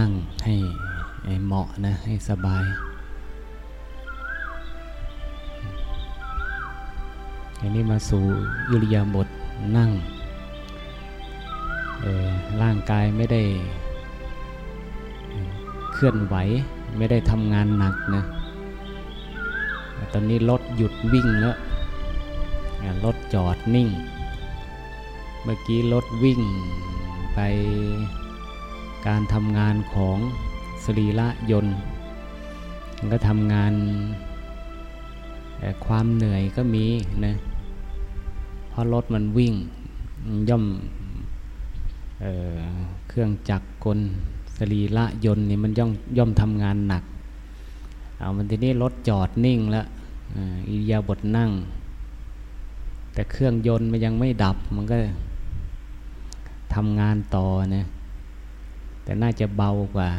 นั่งให้เหมาะนะ ให้สบาย อันนี้มาสู่ยุริยาบทนั่ง ร่างกายไม่ได้เคลื่อนไหว ไม่ได้ทำงานหนักนะ ตอนนี้รถหยุดวิ่งแล้ว รถจอดนิ่ง เมื่อกี้รถวิ่งไป การทำงานของสรีระยนต์มันก็ทำงานความเหนื่อยก็มีนะเพราะรถมันวิ่งย่อมเออเครื่องจักรกลสรีระยนต์นี่มันย่อมย่อมทำงานหนัก เอามันทีนี้รถจอดนิ่งแล้วอิยาบทนั่ง แต่เครื่องยนต์มันยังไม่ดับมันก็ทำงานต่อนะ แต่น่าจะเบากว่า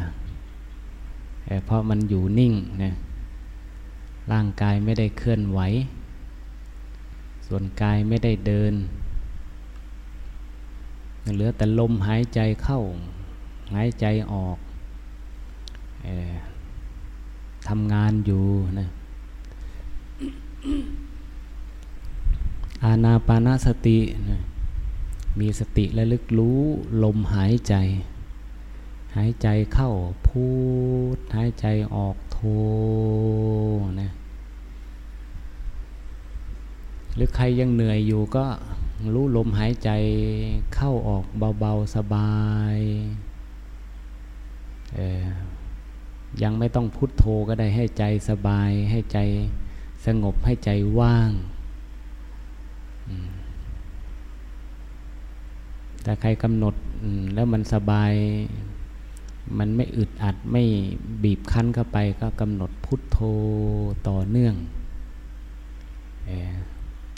เพราะมันอยู่นิ่งนะร่างกายไม่ได้เคลื่อนไหว ส่วนกายไม่ได้เดิน เหลือแต่ลมหายใจเข้า หายใจออกทำงานอยู่นะอาณาปานาสตินะมีสติและลึกรู้ลมหายใจ หายใจเข้าพูด หายใจออกโทนะหรือใครยังเหนื่อยอยู่ก็รู้ลมหายใจเข้าออกเบาๆสบายยังไม่ต้องพุทโธก็ได้ให้ใจสบาย ให้ใจสงบให้ใจว่าง แต่ใครกำหนดแล้วมันสบาย มันไม่อึดอัดไม่บีบคั้นเข้าไปก็กำหนดพุทโธต่อเนื่อง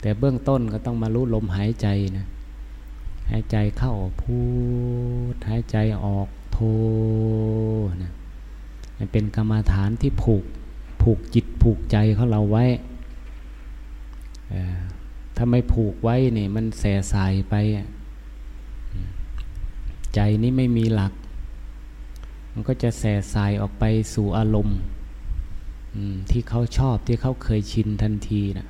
แต่เบื้องต้นก็ต้องมารู้ลมหายใจนะหายใจเข้าพูดหายใจออกโทนะมันเป็นกรรมฐานที่ผูกผูกจิตผูกใจของเราไว้ ถ้าไม่ผูกไว้เนี่ยมันแสสายไป ใจนี้ไม่มีหลัก มันก็จะแส่สายออกไปสู่อารมณ์ที่เขาชอบที่เขาเคยชินทันทีนะ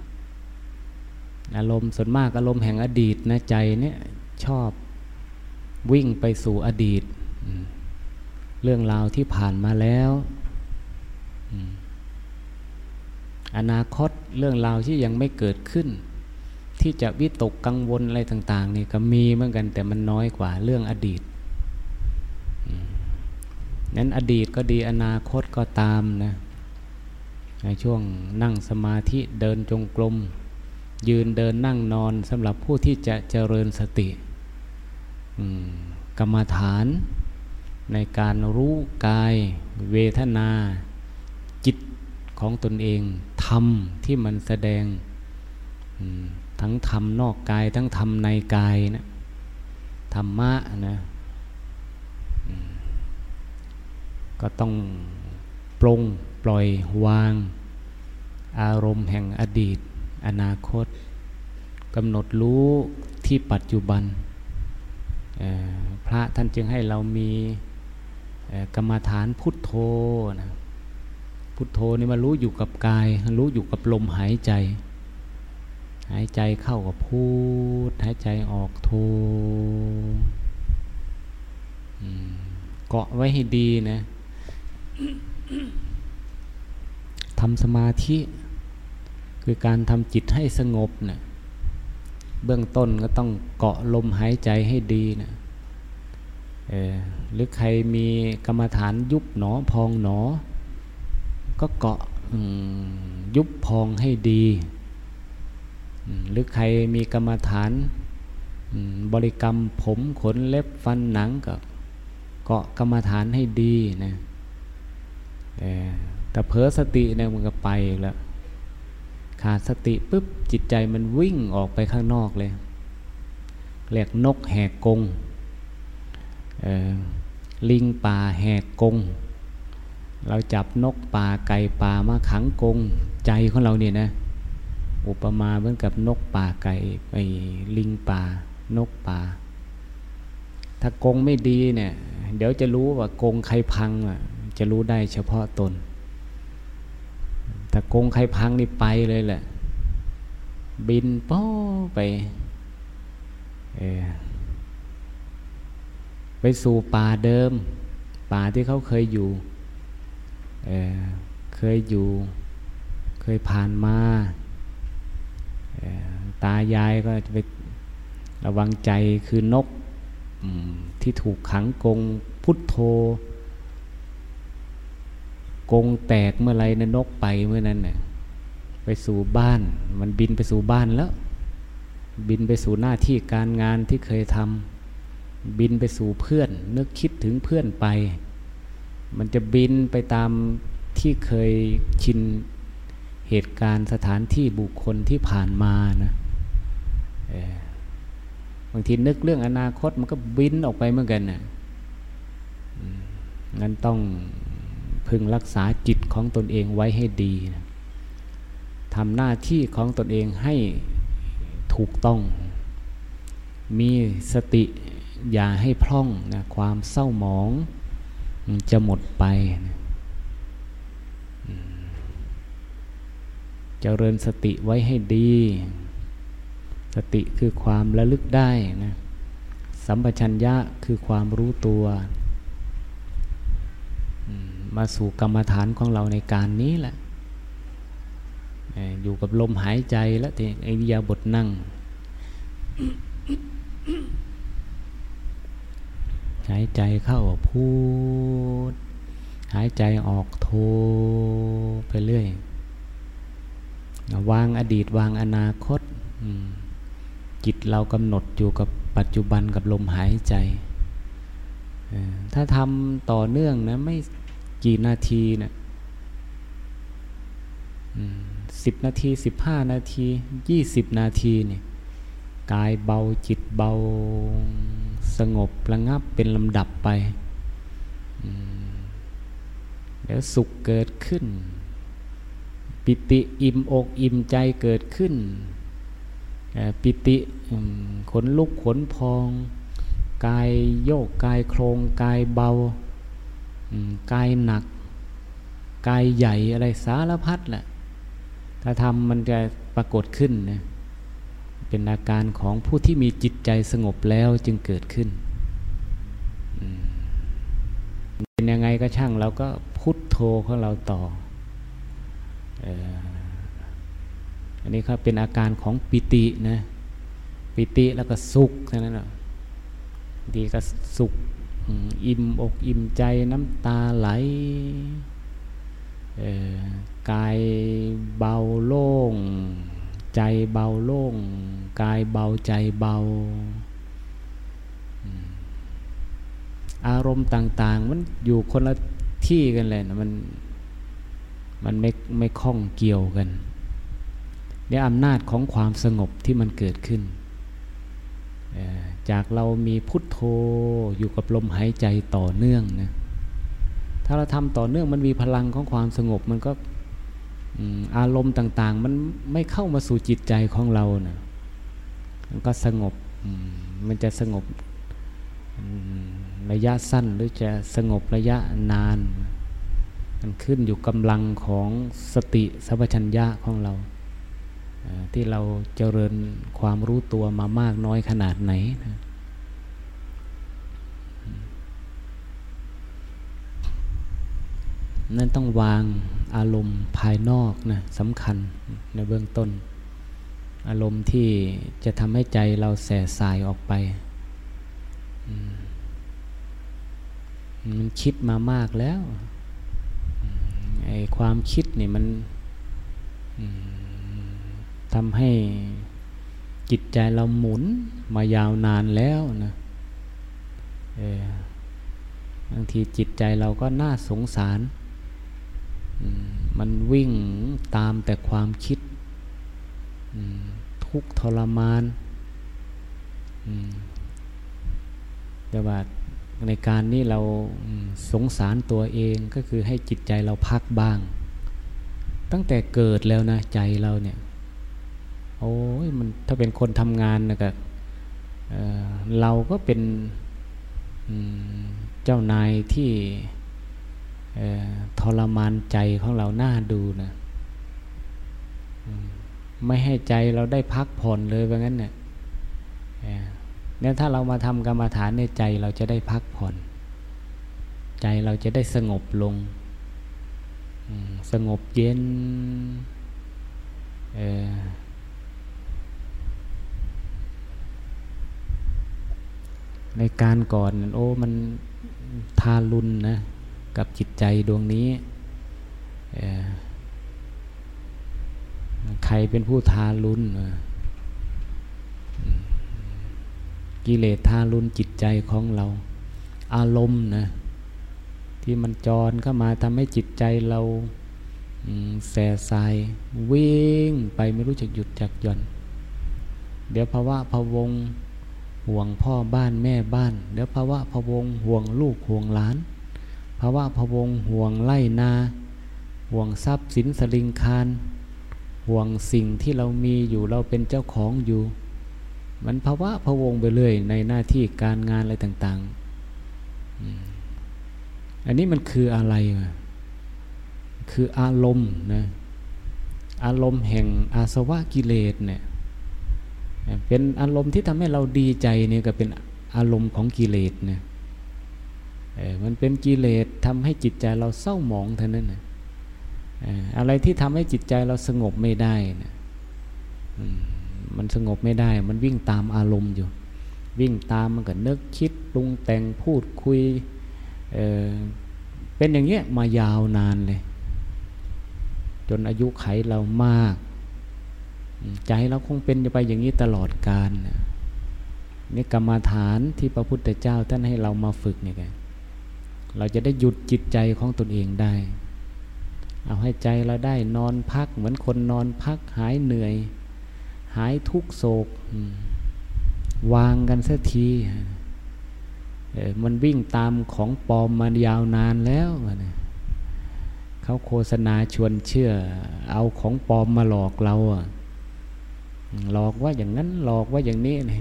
อารมณ์ส่วนมากอารมณ์แห่งอดีตนะใจเนี่ยชอบวิ่งไปสู่อดีต เรื่องราวที่ผ่านมาแล้ว อนาคตเรื่องราวที่ยังไม่เกิดขึ้น ที่จะวิตกกังวลอะไรต่าง ๆ นี่ก็มีเหมือนกันแต่มันน้อยกว่าเรื่องอดีต นั้นอดีตก็ดีอนาคตก็ตามนะในช่วงนั่งสมาธิเดินจงกรมยืนเดินนั่งนอนสำหรับผู้ที่จะเจริญสติกรรมฐาน ในการรู้กายเวทนาจิตของตนเองธรรมที่มันแสดงทั้งธรรมนอกกายทั้งธรรมในกายนะธรรมะนะ ก็ต้องปรงปล่อยวาง อารมณ์แห่งอดีต อนาคตกำหนดรู้ที่ปัจจุบัน พระท่านจึงให้เรามีกรรมฐานพุทโธนะพุทโธนี่มารู้อยู่กับกาย รู้อยู่กับลมหายใจ หายใจเข้ากับพูด หายใจออกโทเกาะไว้ให้ดีนะ ทำสมาธิคือการทำจิตให้สงบเนะเบื้องต้นก็ต้องเกาะลมหายใจให้ดีนะหรือใครมีกรรมฐานยุบหนอพองหนอ ก็เกาะยุบพองให้ดี หรือใครมีกรรมฐานบริกรรมผมขนเล็บฟันหนังก็เกาะกรรมฐานให้ดีนะ แต่เผลอสติเนี่ยมันก็ไปแล้วขาดสติปุ๊บจิตใจมันวิ่งออกไปข้างนอกเลยเรียกนกแหกกงลิงป่าแหกกง เราจับนกป่าไก่ป่ามาขังกง ใจของเราเนี่ยนะ อุปมาเหมือนกับนกป่าไก่ไปลิงป่านกป่า ถ้ากงไม่ดีเนี่ย เดี๋ยวจะรู้ว่ากงใครพังอะ จะรู้ได้เฉพาะตนถ้ากงใครพังนี่ไปเลยแหละ บินป้อไปเอไปสู่ป่าเดิม ป่าที่เขาเคยอยู่เอเคยอยู่ เคยผ่านมาตายายก็จะไประวังใจคือนกที่ถูกขังกงพุทโธ กงแตกเมื่อไรนะนกไปเมื่อนั้นเน่ยไปสู่บ้าน มันบินไปสู่บ้านแล้ว บินไปสู่หน้าที่การงานที่เคยทำบินไปสู่เพื่อน นึกคิดถึงเพื่อนไป มันจะบินไปตามที่เคยชินเหตุการณ์สถานที่บุคคลที่ผ่านมานะบางทีนึกเรื่องอนาคตมันก็บินออกไปเหมือนกันนะงั้นต้อง พึงรักษาจิตของตนเองไว้ให้ดีนะทำหน้าที่ของตนเองให้ถูกต้อง มีสติอย่าให้พร่องนะความเศร้าหมองจะหมดไปนะเจริญสติไว้ให้ดี สติคือความระลึกได้นะสัมปชัญญะคือความรู้ตัว มาสู่กรรมฐานของเราในการนี้แหละ อยู่กับลมหายใจแล้วทีไอ้ยาบทนั่ง หายใจเข้าพูด หายใจออกโทไปเรื่อย วางอดีตวางอนาคต จิตเรากำหนดอยู่กับปัจจุบันกับลมหายใจ ถ้าทำต่อเนื่องนะไม่ กี่นาทีเนะสิบนาทีสิบห้านาทียี่สิบนาทีเนี่ยกายเบาจิตเบาสงบระงับเป็นลำดับไปเดี๋ยวสุขเกิดขึ้น ปิติอิ่มอกอิ่มใจเกิดขึ้น ปิติขนลุกขนพอง กายโยกกายโครงกายเบา กายหนัก กายใหญ่อะไรสารพัดแหละถ้าทำมันจะปรากฏขึ้นนะเป็นอาการของผู้ที่มีจิตใจสงบแล้วจึงเกิดขึ้นเป็นยังไงก็ช่างเราก็พุทโธของเราต่ออันนี้ครับเป็นอาการของปิตินะปิติแล้วก็สุขเท่านั้นแหละดีก็สุข อิ่มอกอิ่มใจน้ำตาไหลกายเบาโล่ง ใจเบาโล่ง กายเบาใจเบา อารมณ์ต่าง ๆ มันอยู่คนละที่กันเลยนะมันมันไม่ไม่คล้องเกี่ยวกันเนี่ยอำนาจของความสงบที่มันเกิดขึ้น จากเรามีพุทโธอยู่กับลมหายใจต่อเนื่องนะถ้าเราทำต่อเนื่องมันมีพลังของความสงบมันก็อารมณ์ต่างๆ มันไม่เข้ามาสู่จิตใจของเรานะมันก็สงบมันจะสงบระยะสั้นหรือจะสงบระยะนาน มันขึ้นอยู่กำลังของสติสัพชัญญะของเรา ที่เราเจริญความรู้ตัวมามากน้อยขนาดไหนนะนั่นต้องวางอารมณ์ภายนอกนะสำคัญในเบื้องต้น อารมณ์ที่จะทำให้ใจเราแสสายออกไป มันคิดมามากแล้วไอ้ความคิดนี่มัน ทำให้จิตใจเราหมุนมายาวนานแล้วนะบางทีจิตใจเราก็น่าสงสาร มันวิ่งตามแต่ความคิด ทุกทรมานแต่ว่าในการนี้เราสงสารตัวเองก็คือให้จิตใจเราพักบ้าง ตั้งแต่เกิดแล้วนะใจเราเนี่ย โอ้ยมันถ้าเป็นคนทำงานนะก็เเราก็เป็นเจ้านายที่ทรมานใจของเราหน้าดูนะไม่ให้ใจเราได้พักผ่อนเลยว่างั้นเนี่ยเนี่ยถ้าเรามาทำกรรมฐานในใจเราจะได้พักผ่อน ใจเราจะได้สงบลงสงบเย็น ในการก่อนโอ้มันทารุณนะกับจิตใจดวงนี้ ใครเป็นผู้ทารุณกิเลสทารุณจิตใจของเรา อารมณ์นะที่มันจรเข้ามาทำให้จิตใจเราแสสายวิ่งไปไม่รู้จักหยุดจักหย่อน เดี๋ยวภาวะพะวง ห่วงพ่อบ้านแม่บ้านเดี๋ยวภาวะพะวงห่วงลูกห่วงหลานภาวะพะวงห่วงไล่นาห่วงทรัพย์สินสลิงคารห่วงสิ่งที่เรามีอยู่เราเป็นเจ้าของอยู่ มันภาวะพะวงไปเรื่อยในหน้าที่การงานอะไรต่างๆ อันนี้มันคืออะไร คืออารมณ์นะอารมณ์แห่งอาสวะกิเลสเนี่ย เป็นอารมณ์ที่ทำให้เราดีใจเนี่ยก็เป็นอารมณ์ของกิเลสเนี่ยมันเป็นกิเลสทำให้จิตใจเราเศร้าหมองเท่านั้นนะอะไรที่ทำให้จิตใจเราสงบไม่ได้นะมันสงบไม่ได้ มันวิ่งตามอารมณ์อยู่ วิ่งตามมันก็นึกคิดปรุงแต่งพูดคุยเเป็นอย่างเงี้ยมายาวนานเลย จนอายุไขเรามาก ใจเราคงเป็นไปอย่างนี้ตลอดกาลนี่กรรมาฐานที่พระพุทธเจ้าท่านให้เรามาฝึกเนี่ยเราจะได้หยุดจิตใจของตนเองได้ เอาให้ใจเราได้นอนพักเหมือนคนนอนพักหายเหนื่อย หายทุกโศก วางกันสักทีมันวิ่งตามของปลอมมายาวนานแล้วเขาโฆษณาชวนเชื่อ เอาของปลอมมาหลอกเรา หลอกว่าอย่างนั้นหลอกว่าอย่างนี้น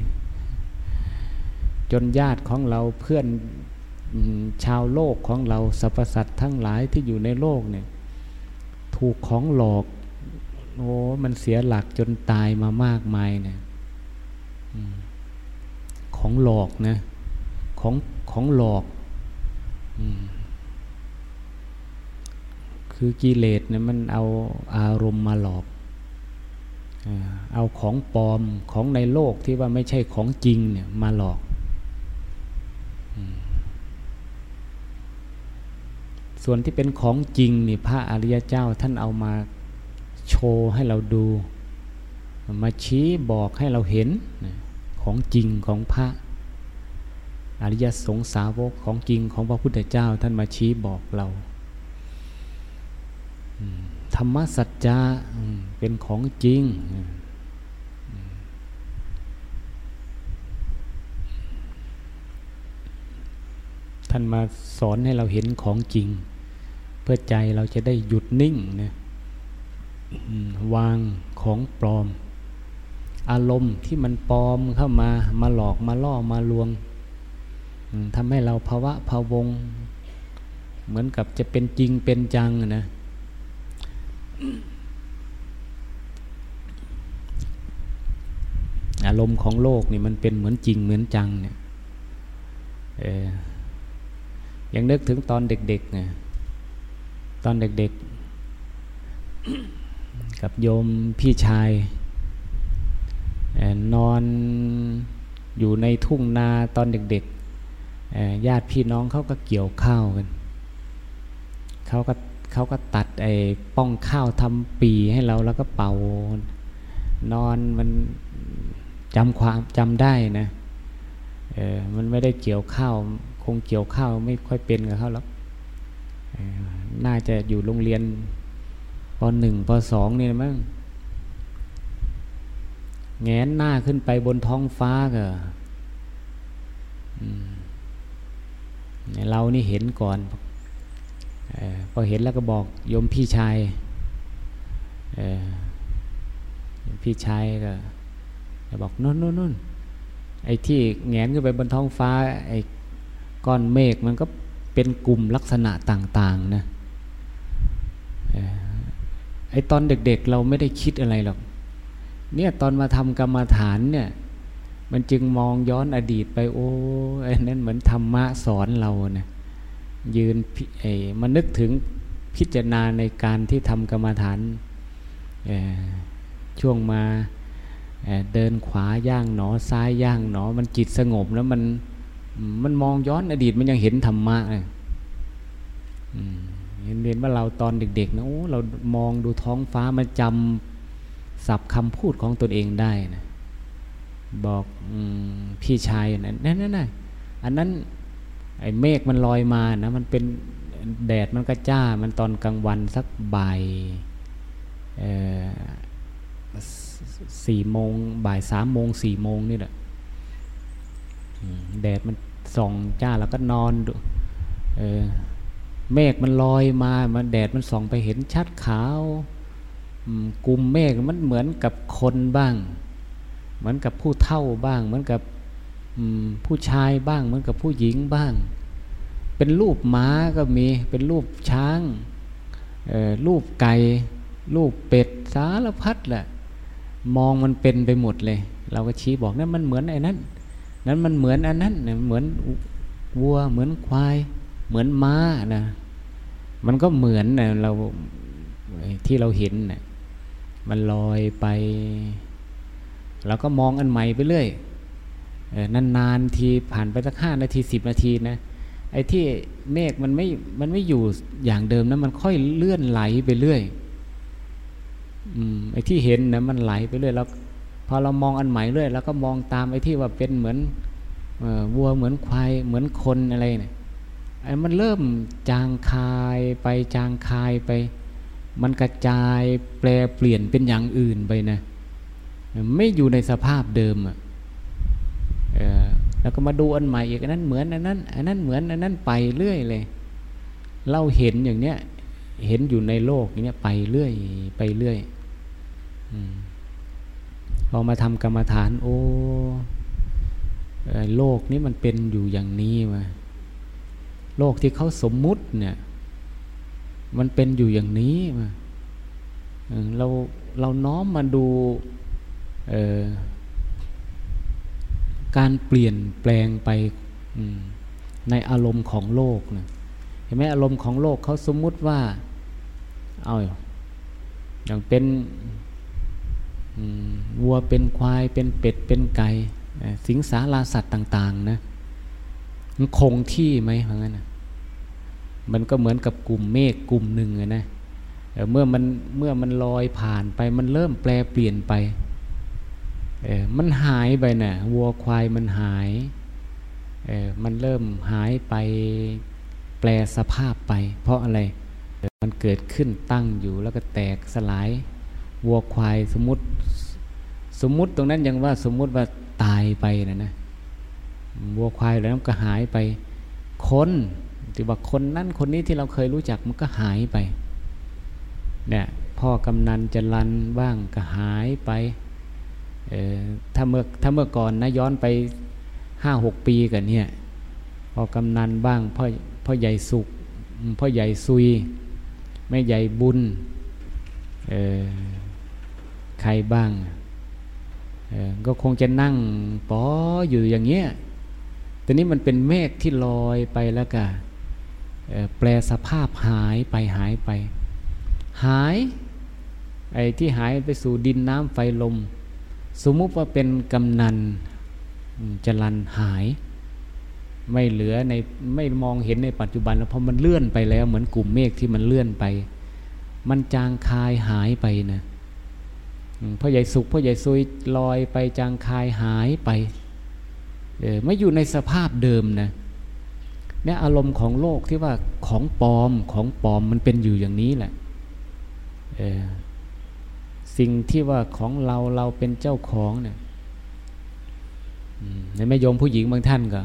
จนญาติของเราเพื่อนชาวโลกของเราสรรพสัตว์ทั้งหลายที่อยู่ในโลกเนี่ย ถูกของหลอกโอ้มันเสียหลักจนตายมามากมายเนี่ยของหลอกนะ ของของหลอกคือกิเลสเนี่ยมันเอาอารมณ์มาหลอก เอาของปลอมของในโลกที่ว่าไม่ใช่ของจริงเนี่ยมาหลอก ส่วนที่เป็นของจริงนี่พระอริยเจ้าท่านเอามาโชว์ให้เราดู มาชี้บอกให้เราเห็นของจริงของพระอริยสงสาวกของจริงของพระพุทธเจ้าท่านมาชี้บอกเรา ธรรมสัจจะเป็นของจริง ท่านมาสอนให้เราเห็นของจริง เพื่อใจเราจะได้หยุดนิ่งนะวางของปลอม อารมณ์ที่มันปลอมเข้ามามาหลอกมาล่อมาลวงทำให้เราภาวะภาวง เหมือนกับจะเป็นจริงเป็นจังนะ อารมณ์ของโลกนี่มันเป็นเหมือนจริงเหมือนจังเนี่ยเออยังนึกถึงตอนเด็กๆเนี่ยตอนเด็กๆ กับโยมพี่ชายนอนอยู่ในทุ่งนาตอนเด็กๆญาติพี่น้องเขาก็เกี่ยวข้าวกัน เขาก็ เขาก็ตัดไอ้ป้องข้าวทำปีให้เราแล้วก็เป่านอนมันจำความจำได้นะเออมันไม่ได้เกี่ยวข้าวคงเกี่ยวข้าวไม่ค่อยเป็นกับเขาแล้วน่าจะอยู่โรงเรียนปหนึ่งปสองนี่มั้งแงนหน้าขึ้นไปบนท้องฟ้าก็เรานี่เห็นก่อน พอเห็นแล้วก็บอกโยมพี่ชายพี่ชายก็บอกนู่นนู่นนู่นไอ้ที่แงนขึ้นไปบนท้องฟ้าไอ้ก้อนเมฆมันก็เป็นกลุ่มลักษณะต่างๆนะไอ้ตอนเด็กๆเราไม่ได้คิดอะไรหรอกเนี่ยตอนมาทำกรรมฐานเนี่ยมันจึงมองย้อนอดีตไปโอ้ไอ้นั่นเหมือนธรรมะสอนเราเนะยื นไอ้มานึกถึงพิจารณาในการที่ทำกรรมฐานช่วงมาเดินขวาย่างหนอซ้ายย่างหนอ มันจิตสงบแล้วมันมันมองย้อนอดีตมันยังเห็นธรรมะเลยเห็นเรียนว่าเราตอนเด็กๆนะโอ้เรามองดูท้องฟ้ามาจำสับคำพูดของตนเองได้นะบอกอพี่ชายนั่นนั่นนั่นอันนั้น ไอ้เมฆมันลอยมานะมันเป็นแดดมันก็จ้ามันตอนกลางวันสักบ่ายสี่โมงบ่ายสามโมงสี่โมงนี่แหละแดดมันส่องจ้าแล้วก็นอนดูเเมฆมันลอยมามันแดดมันส่องไปเห็นชัดขาวกลุ่มเมฆมันเหมือนกับคนบ้าง เหมือนกับผู้เท่าบ้าง เหมือนกับ ผู้ชายบ้างเหมือนกับผู้หญิงบ้าง เป็นรูปม้าก็มี เป็นรูปช้างรูปไก่รูปเป็ดสารพัดแหละมองมันเป็นไปหมดเลย เราก็ชี้บอกนั่นมันเหมือนไอ้นั้นนั้นมันเหมือนอันนั้นเหมือนวัวเหมือนควาย เหมือนม้านะมันก็เหมือนนะเราที่เราเห็นนะมันลอยไป เราก็มองอันใหม่ไปเรื่อย นานๆทีผ่านไปสักห้านาทีสิบนาทีนะไอ้ที่เมฆมันไม่มันไม่อยู่อย่างเดิมนะมันค่อยเลื่อนไหลไปเรื่อยอืมไอ้ที่เห็นนะมันไหลไปเรื่อยแล้วพอเรามองอันใหม่เรื่อยแล้วก็มองตามไอ้ที่ว่าเป็นเหมือนวัวเหมือนควายเหมือนคนอะไรเนี่ยไอ้มันเริ่มจางคายไปจางคายไป มันกระจายแปลเปลี่ยนเป็นอย่างอื่นไปนะ ไม่อยู่ในสภาพเดิมอะ แล้วก็มาดูอันใหม่อีกอันนั้นเหมือนอันนั้นอันนั้นเหมือนอันนั้นไปเรื่อยเลย เราเห็นอย่างเนี้ยเห็นอยู่ในโลกอย่างเนี้ยไปเรื่อยไปเรื่อยพอมาทำกรรมฐาน โอ้โลกนี้มันเป็นอยู่อย่างนี้มาโลกที่เขาสมมุติเนี่ย มันเป็นอยู่อย่างนี้มาเราเราน้อมมาดู การเปลี่ยนแปลงไปในอารมณ์ของโลกนะเห็นไหมอารมณ์ของโลกเขาสมมุติว่า เอาอย่างเป็นวัวเป็นควายเป็นเป็ดเป็นไก่สิงสาราสัตว์ต่าง ๆ นะมันคงที่ไหมเพราะงั้นนะมันก็เหมือนกับกลุ่มเมฆกลุ่มหนึ่งนะเมื่อมันเมื่อมันลอยผ่านไปมันเริ่มแปลเปลี่ยนไป เออมันหายไปนะ่ะวัวควายมันหายเออมันเริ่มหายไปแปลสภาพไป เพราะอะไรมันเกิดขึ้นตั้งอยู่แล้วก็แตกสลาย วัวควายสมมติสมมติตรงนั้นยังว่าสมมติว่าตายไปนะนะวัวควายแล้วก็หายไปคนที่ว่าคนนั้นคนนี้ที่เราเคยรู้จักมันก็หายไปเนี่ยพ่อกำนันจะลันบ้างก็หายไป ถ้าเมื่อถ้าเมื่อก่อนนะย้อนไปห้าหกปีกันเนี่ยพอกำนันบ้างพ่อพ่อใหญ่สุขพ่อใหญ่ซุยแม่ใหญ่บุญใครบ้างก็คงจะนั่งปออยู่อย่างเงี้ยแต่นี้มันเป็นเมฆที่ลอยไปแล้วก็แปลสภาพหายไปหายไป หายไอ้ที่หายไปสู่ดินน้ำไฟลม สมมุติว่าเป็นกำนันจรันหาย ไม่เหลือในไม่มองเห็นในปัจจุบันแล้วเพราะมันเลื่อนไปแล้ว เหมือนกลุ่มเมฆที่มันเลื่อนไป มันจางคายหายไปนะพ่อใหญ่สุขพ่อใหญ่ซุยลอยไปจางคายหายไปเออไม่อยู่ในสภาพเดิมนะเนี่ยอารมณ์ของโลกที่ว่าของปลอมของปลอมมันเป็นอยู่อย่างนี้แหละเออ สิ่งที่ว่าของเราเราเป็นเจ้าของเนี่ยในแม่ยมผู้หญิงบางท่านก็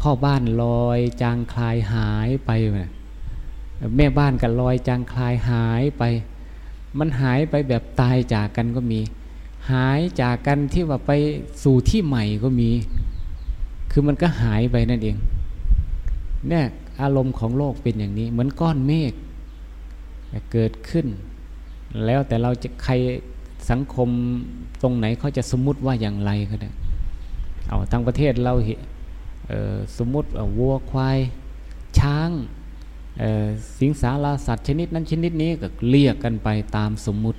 พ่อบ้านลอยจางคลายหายไปเนี่ยแม่บ้านก็ลอยจางคลายหายไป มันหายไปแบบตายจากกันก็มี หายจากกันที่ว่าไปสู่ที่ใหม่ก็มี คือมันก็หายไปนั่นเองเนี่ยอารมณ์ของโลกเป็นอย่างนี้ เหมือนก้อนเมฆเกิดขึ้น แล้วแต่เราจะใครสังคมตรงไหนเขาจะสมมุติว่าอย่างไรก็ได้เอาทางประเทศเราสมมุติวัวควายช้างสิงสาราสัตว์ชนิดนั้นชนิดนี้ก็เรียกกันไปตามสมมุติ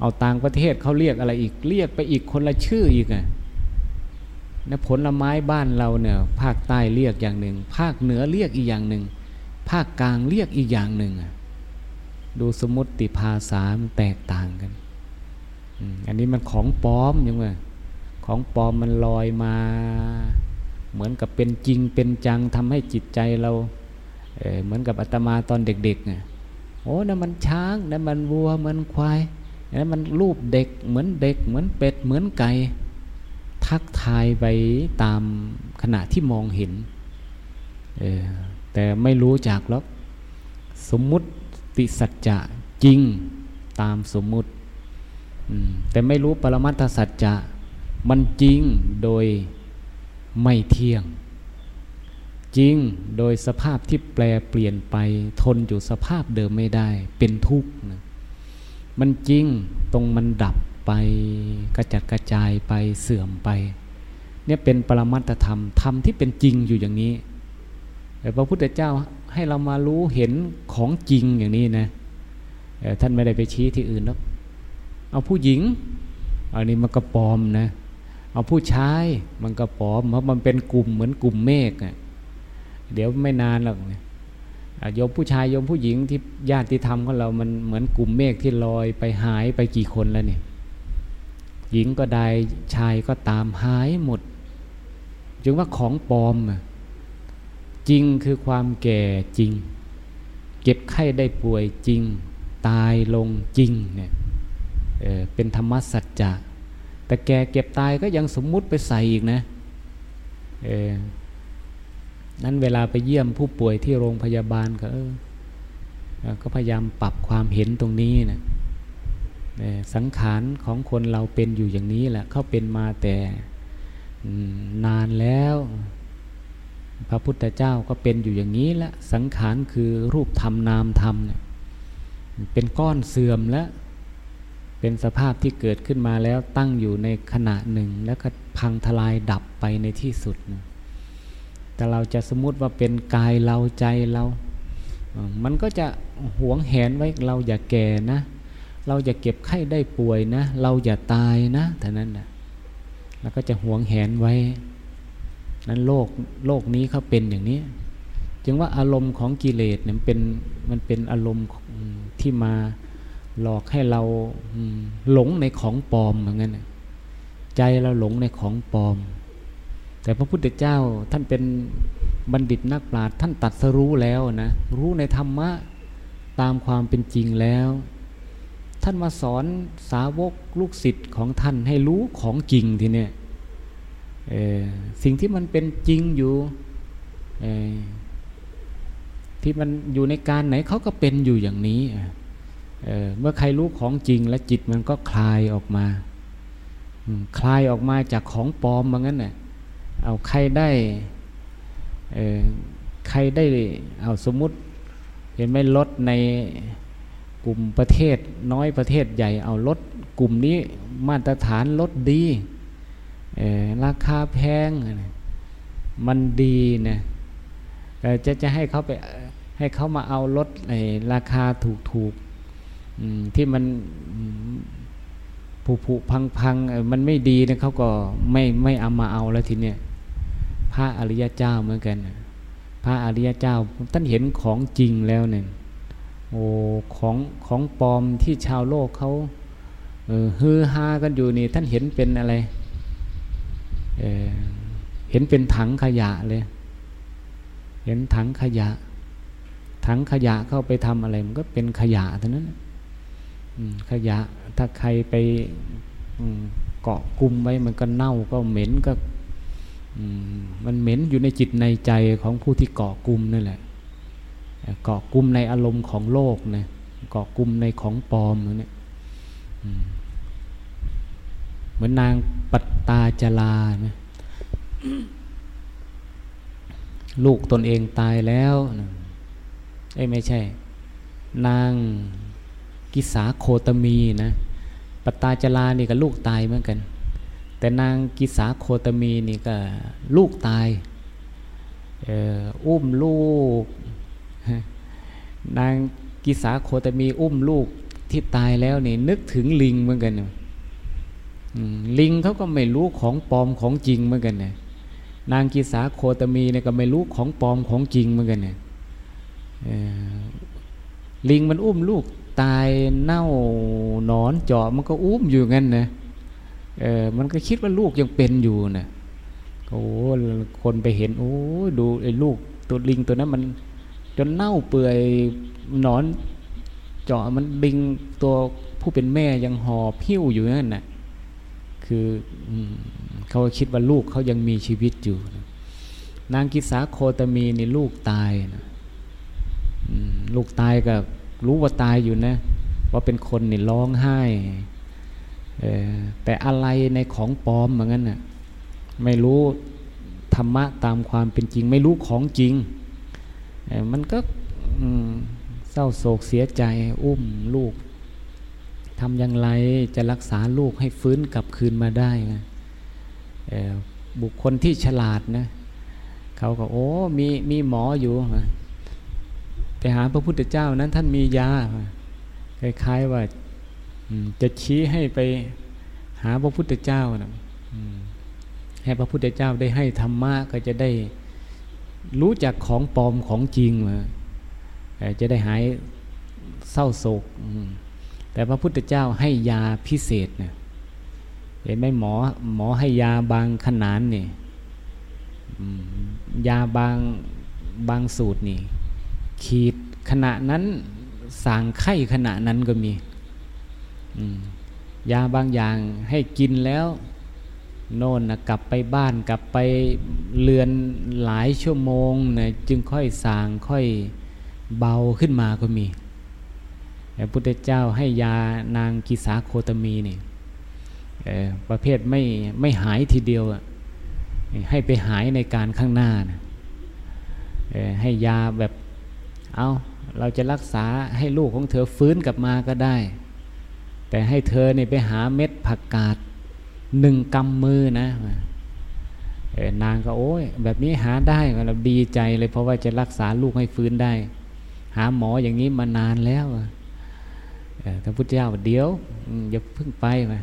เอาต่างประเทศเขาเรียกอะไรอีกเรียกไปอีกคนละชื่ออีกอะนะผลไม้บ้านเราเนี่ยภาคใต้เรียกอย่างหนึ่ง ภาคเหนือเรียกอีกอย่างหนึ่ง ภาคกลางเรียกอีกอย่างหนึ่งอะ ดูสมมติภาษามันแตกต่างกันอันนี้มันของปลอมยังไงของปลอมมันลอยมา เหมือนกับเป็นจริงเป็นจังทำให้จิตใจเราเเหมือนกับอาตมาตอนเด็กๆไงโอ้นั่นมันช้างนั่นมันวัวเหมือนควายนั่นมันรูปเด็กเหมือนเด็ก เหมือนเป็ดเหมือนไก่ทักทายไปตามขณะที่มองเห็นแต่ไม่รู้จักหรอกสมมุติ ติสัจจะจริงตามสมมุติแต่ไม่รู้ปรมัตถสัจจะมันจริงโดยไม่เที่ยง จริงโดยสภาพที่แปลเปลี่ยนไป ทนอยู่สภาพเดิมไม่ได้ เป็นทุกข์นะมันจริงตรงมันดับไปกระจัดกระจายไปเสื่อมไป เนี่ยเป็นปรมัตธรรมธรรมที่เป็นจริงอยู่อย่างนี้แต่พระพุทธเจ้า ให้เรามารู้เห็นของจริงอย่างนี้นะท่านไม่ได้ไปชี้ที่อื่นแล้วเอาผู้หญิงอันนี้มันก็ปลอมนะ เอาผู้ชายมันก็ปลอมเพราะมันเป็นกลุ่มเหมือนกลุ่มเมฆอะเดี๋ยวไม่นานหรอกโยมผู้ชายโยมผู้หญิงที่ญาติธรรมของเรา มันเหมือนกลุ่มเมฆที่ลอยไปหายไปกี่คนแล้วเนี่ยหญิงก็ได้ชายก็ตามหายหมด จึงว่าของปลอม จริงคือความแก่จริง เก็บไข้ได้ป่วยจริง ตายลงจริงเนี่ยเเป็นธรรมสัจจะแต่แก่เก็บตายก็ยังสมมุติไปใส่อีกนะนั้นเวลาไปเยี่ยมผู้ป่วยที่โรงพยาบาลก็ก็พยายามปรับความเห็นตรงนี้นะสังขารของคนเราเป็นอยู่อย่างนี้แหละเขาเป็นมาแต่นานแล้ว พระพุทธเจ้าก็เป็นอยู่อย่างนี้และสังขารคือรูปธรรมนามธรรมเนี่ยเป็นก้อนเสื่อมแล้วเป็นสภาพที่เกิดขึ้นมาแล้วตั้งอยู่ในขณะหนึ่ง แล้วก็พังทลายดับไปในที่สุดนะแต่เราจะสมมติว่าเป็นกายเราใจเรา มันก็จะหวงแหนไว้เราอย่าแก่นะ เราอย่าเก็บไข้ได้ป่วยนะ เราอย่าตายนะเท่านั้นนะแล้วก็จะหวงแหนไว้ นั้นโลกโลกนี้เขาเป็นอย่างนี้ จึงว่าอารมณ์ของกิเลสเนี่ยเป็นมันเป็นอารมณ์ที่มาหลอกให้เราหลงในของปลอมเหมือนกันใจเราหลงในของปลอม แต่พระพุทธเจ้าท่านเป็นบัณฑิตนักปราชญ์ท่านตัดสรู้แล้วนะรู้ในธรรมะตามความเป็นจริงแล้ว ท่านมาสอนสาวกลูกศิษย์ของท่านให้รู้ของจริงทีเนี้ย สิ่งที่มันเป็นจริงอยู่ที่มันอยู่ในการไหนเขาก็เป็นอยู่อย่างนี้เเมื่อใครรู้ของจริงแล้วจิตมันก็คลายออกมาคลายออกมาจากของปลอมมางั้นน่ะเอาใครได้ใครได้เอาสมมุติเห็นไหมลดในกลุ่มประเทศน้อยประเทศใหญ่เอารถกลุ่มนี้มาตรฐานรถดี ราคาแพง มันดีนะจะจะให้เขาไปให้เขามาเอารถราคาถูกถูกที่มันผุผุพังพังมันไม่ดีนะเขาก็ไม่ไม่เอามาเอาแล้วทีเนี้ยพระอริยเจ้าเหมือนกัน พระอริยเจ้าท่านเห็นของจริงแล้วเนี่ยโอ้ของของปลอมที่ชาวโลกเขาเออฮือฮากันอยู่นี่ท่านเห็นเป็นอะไร เเห็นเป็นถังขยะเลย เห็นถังขยะ ถังขยะเข้าไปทำอะไร มันก็เป็นขยะเท่านั้นขยะ ถ้าใครไปเกาะกุมไว้มันก็เน่าก็เหม็นก็มันเหม็นอยู่ในจิตในใจของผู้ที่เกาะกุมนั่นแหละเกาะกลุ่มในอารมณ์ของโลกนะเกาะกลุ่มในของปลอมเนี่ยเห มือนนางปัตตาจลาลูกตนเองตายแล้วเอ้ไม่ใช่ นางกิสาโคตมีนะปตาจลานี่ก็ลูกตายเหมือนกัน แต่นางกิสาโคตมีนี่ก็ลูกตายอุ้มลูก นางกิสาโคตมีอุ้มลูกที่ตายแล้วนี่นึกถึงลิงเหมือนกัน ลิงเขาก็ไม่รู้ของปลอมของจริงเหมือนกันเนี่ยนางกีสาโคตมีเนี่ยก็ไม่รู้ของปลอมของจริงเหมือนกันเนี่ยลิงมันอุ้มลูกตายเน่านอนเจาะมันก็อุ้มอยู่งั้นนะเออมันก็คิดว่าลูกยังเป็นอยู่นะโอ้คนไปเห็นโอ้ดูไอ้ลูกตัวลิงตัวนั้นมันจนเน่าเปื่อยนอนเจาะมันลิงตัวผู้เป็นแม่ยังหอบพิ้วอยู่นั่นนะ่ะ คือเขาคิดว่าลูกเขายังมีชีวิตอยู่ นางกิสาโคตมีนี่ลูกตายนะลูกตายก็รู้ว่าตายอยู่นะ ว่าเป็นคนนี่ร้องไห้แต่อะไรในของปลอมเหมือนกันนะ่ะไม่รู้ธรรมะตามความเป็นจริง ไม่รู้ของจริง มันก็เศร้าโศกเสียใจอุ้มลูก ทำอย่างไรจะรักษาลูกให้ฟื้นกลับคืนมาได้นะบุคคลที่ฉลาดนะเขาก็โอ้มีมีหมออยู่ไปหาพระพุทธเจ้านั้นท่านมียาคล้ายๆว่าจะชี้ให้ไปหาพระพุทธเจ้านะให้พระพุทธเจ้าได้ให้ธรรมะก็จะได้รู้จักของปลอมของจริงมาจะได้หายเศร้าโศก แต่พระพุทธเจ้าให้ยาพิเศษเนี่ยเห็นไหมหมอหมอให้ยาบางขนานนี่ยาบางบางสูตรนี่ ขีดขณะนั้นสางไข้ขณะนั้นก็มียาบางอย่างให้กินแล้ว โน่นนะกลับไปบ้านกลับไปเรือนหลายชั่วโมงนะจึงค่อยสางค่อยเบาขึ้นมาก็มี พระพุทธเจ้าให้ยานางกิสาโคตมีนี่ประเภทไม่ไม่หายทีเดียวให้ไปหายในการข้างหน้านะให้ยาแบบเอาเราจะรักษาให้ลูกของเธอฟื้นกลับมาก็ได้ แต่ให้เธอเนี่ยไปหาเม็ดผักกาดหนึ่งกำมือนะนางก็โอ้ยแบบนี้หาได้เราดีใจเลยเพราะว่าจะรักษาลูกให้ฟื้นได้ หาหมออย่างนี้มานานแล้ว พระพุทธเจ้าเดี๋ยวอย่าเพิ่งไปมา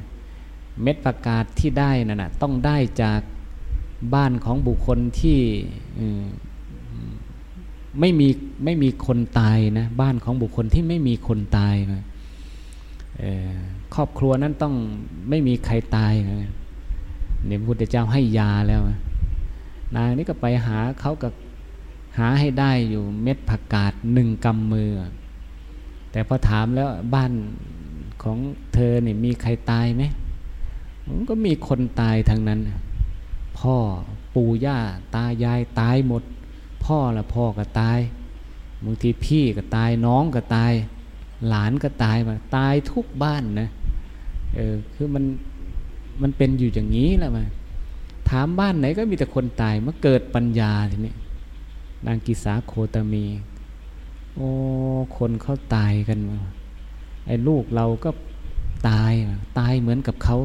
เม็ดประกาศที่ได้นั่นนะต้องได้จากบ้านของบุคคลที่ไม่มีไม่มีคนตายนะบ้านของบุคคลที่ไม่มีคนตายนะครอบครัวนั้นต้องไม่มีใครตายนะเนี่ยพระพุทธเจ้าให้ยาแล้วนางนี่ก็ไปหาเขากับหาให้ได้อยู่เม็ดผักกาดหนึ่งกำมือ แต่พอถามแล้วบ้านของเธอเนี่ยมีใครตายไหมมันก็มีคนตายทั้งนั้น พ่อปู่ย่าตายายตายหมด พ่อละพ่อก็ตายบางทีพี่ก็ตายน้องก็ตาย หลานก็ตายมาตายทุกบ้านนะเออคือมันมันเป็นอยู่อย่างนี้แหละมาถามบ้านไหนก็มีแต่คนตายเมื่อเกิดปัญญาทีนี้นางกิสาโคตมี โอ้คนเขาตายกัน ไอ้ลูกเราก็ตายตายเหมือนกับเขา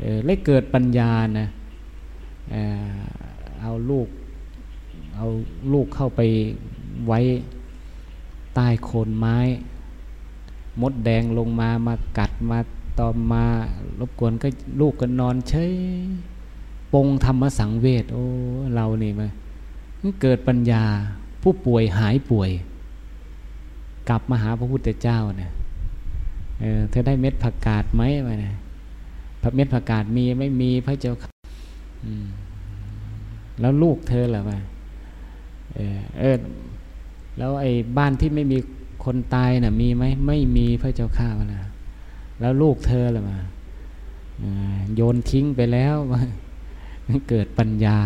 เออเลยเกิดปัญญานะเออเอาลูกเอาลูกเข้าไปไว้ใต้โคนไม้ มดแดงลงมามากัดมาตอมมารบกวนก็ลูกก็นอนเฉยปงธรรมสังเวชโอ้เรานี่มาเกิดปัญญา ผู้ป่วยหายป่วย กลับมาหาพระพุทธเจ้าเนี่ยเออเธอได้เม็ดผักกาดไหมวะเนี่ยผักเม็ดผักกาดมีไม่มีพระเจ้าค่ะแล้วลูกเธอล่ะวะเออเออแล้วไอ้บ้านที่ไม่มีคนตายน่ะมีไหมไม่มีพระเจ้าข้าวนะแล้วลูกเธอล่ะมาโยนทิ้งไปแล้วมันเกิดปัญญา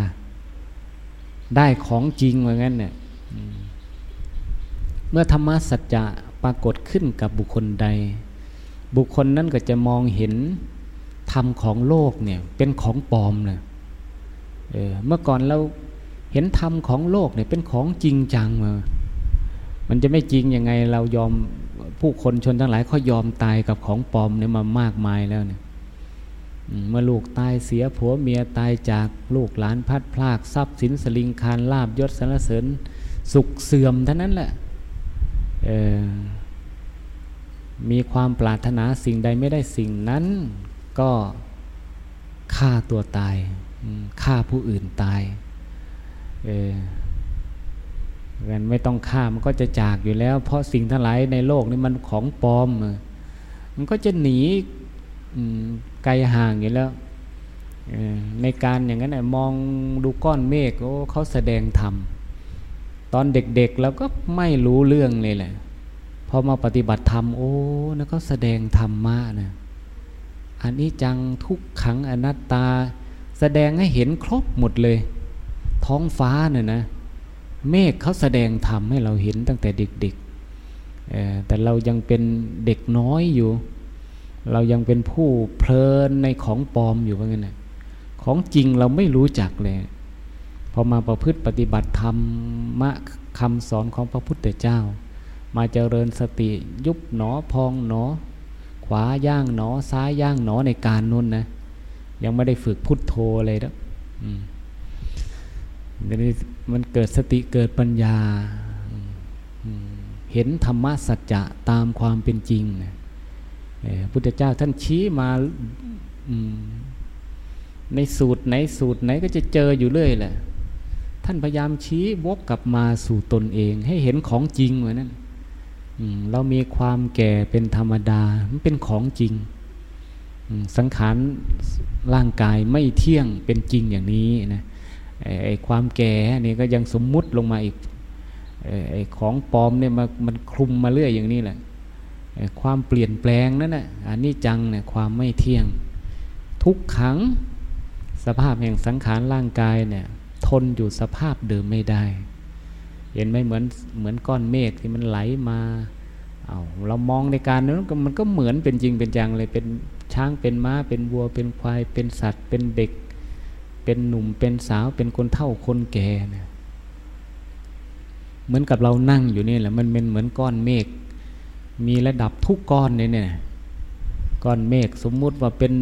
ได้ของจริงเหมือนกันเนี่ย เมื่อธรรมสัจจะปรากฏขึ้นกับบุคคลใด บุคคลนั้นก็จะมองเห็นธรรมของโลกเนี่ยเป็นของปลอมเนะเออเมื่อก่อนเราเห็นธรรมของโลกเนี่ยเป็นของจริงจังมามันจะไม่จริงยังไงเรายอมผู้คนชนทั้งหลายเขายอมตายกับของปลอมเนี่ยมามากมายแล้วเนี่ยเมื่อลูกตายเสียผัวเมียตายจากลูกหลานพัดพลากทรัพย์สินสลิงคารลาบยศสรรเสริญ สุขเสื่อมเท่านั้นแหละมีความปรารถนาสิ่งใดไม่ได้สิ่งนั้น ก็ฆ่าตัวตายฆ่าผู้อื่นตายเออกันไม่ต้องฆ่ามันก็จะจากอยู่แล้ว เพราะสิ่งทั้งหลายในโลกนี้มันของปลอม มันก็จะหนีไกลห่างอยู่แล้วในการอย่างนั้นมองดูก้อนเมฆโอ้เขาแสดงธรรม ตอนเด็กๆเราก็ไม่รู้เรื่องเลยแหละพอมาปฏิบัติธรรมโอ้นะเขาแสดงธรรมะนะอันนี้จังทุกขังอนัตตา แสดงให้เห็นครบหมดเลย ท้องฟ้าเนี่ยนะ เมฆเขาแสดงธรรมให้เราเห็นตั้งแต่เด็กๆแต่เรายังเป็นเด็กน้อยอยู่ เรายังเป็นผู้เพลินในของปลอมอยู่ว่างั้นนะของจริงเราไม่รู้จักเลย พอมาประพฤติปฏิบัติธรรมมะคำสอนของพระพุทธเจ้า มาเจริญสติยุบหนอพองหนอ ขวาย่างหนอซ้ายย่างหนอในการนู้นนะ ยังไม่ได้ฝึกพุทโธเลยนะมันเกิดสติเกิดปัญญา เห็นธรรมะสัจจะตามความเป็นจริงนะพุทธเจ้าท่านชี้มาในสูตรไหนสูตรไหนก็จะเจออยู่เรื่อยแหละ ท่านพยายามชี้วกกลับมาสู่ตนเอง ให้เห็นของจริงเหมือนนั้นเรามีความแก่เป็นธรรมดา มันเป็นของจริง สังขารร่างกายไม่เที่ยงเป็นจริงอย่างนี้นะไอ้ความแก่นี่ก็ยังสมมุติลงมาอีกไอ้ของปลอมเนี่ยมามันคลุมมาเรื่อยอย่างนี้แหละความเปลี่ยนแปลงนั่นแหะอันนี้จังเนี่ยความไม่เที่ยง ทุกขังสภาพแห่งสังขารร่างกายเนี่ย ทนอยู่สภาพเดิมไม่ได้ เห็นไหมเหมือนเหมือนก้อนเมฆที่มันไหลมาเอาเรามองในการนั้นมันก็เหมือนเป็นจริงเป็นจังเลยเป็นช้างเป็นม้าเป็นวัวเป็นควาย เป็นสัตว์ เป็นเด็ก เป็นหนุ่มเป็นสาวเป็นคนเฒ่าคนแก่เนี่ยเหมือนกับเรานั่งอยู่นี่แหละมันเป็นเหมือนก้อนเมฆมีระดับทุกก้อนเนี่ยก้อนเมฆสมมุติว่าเป็น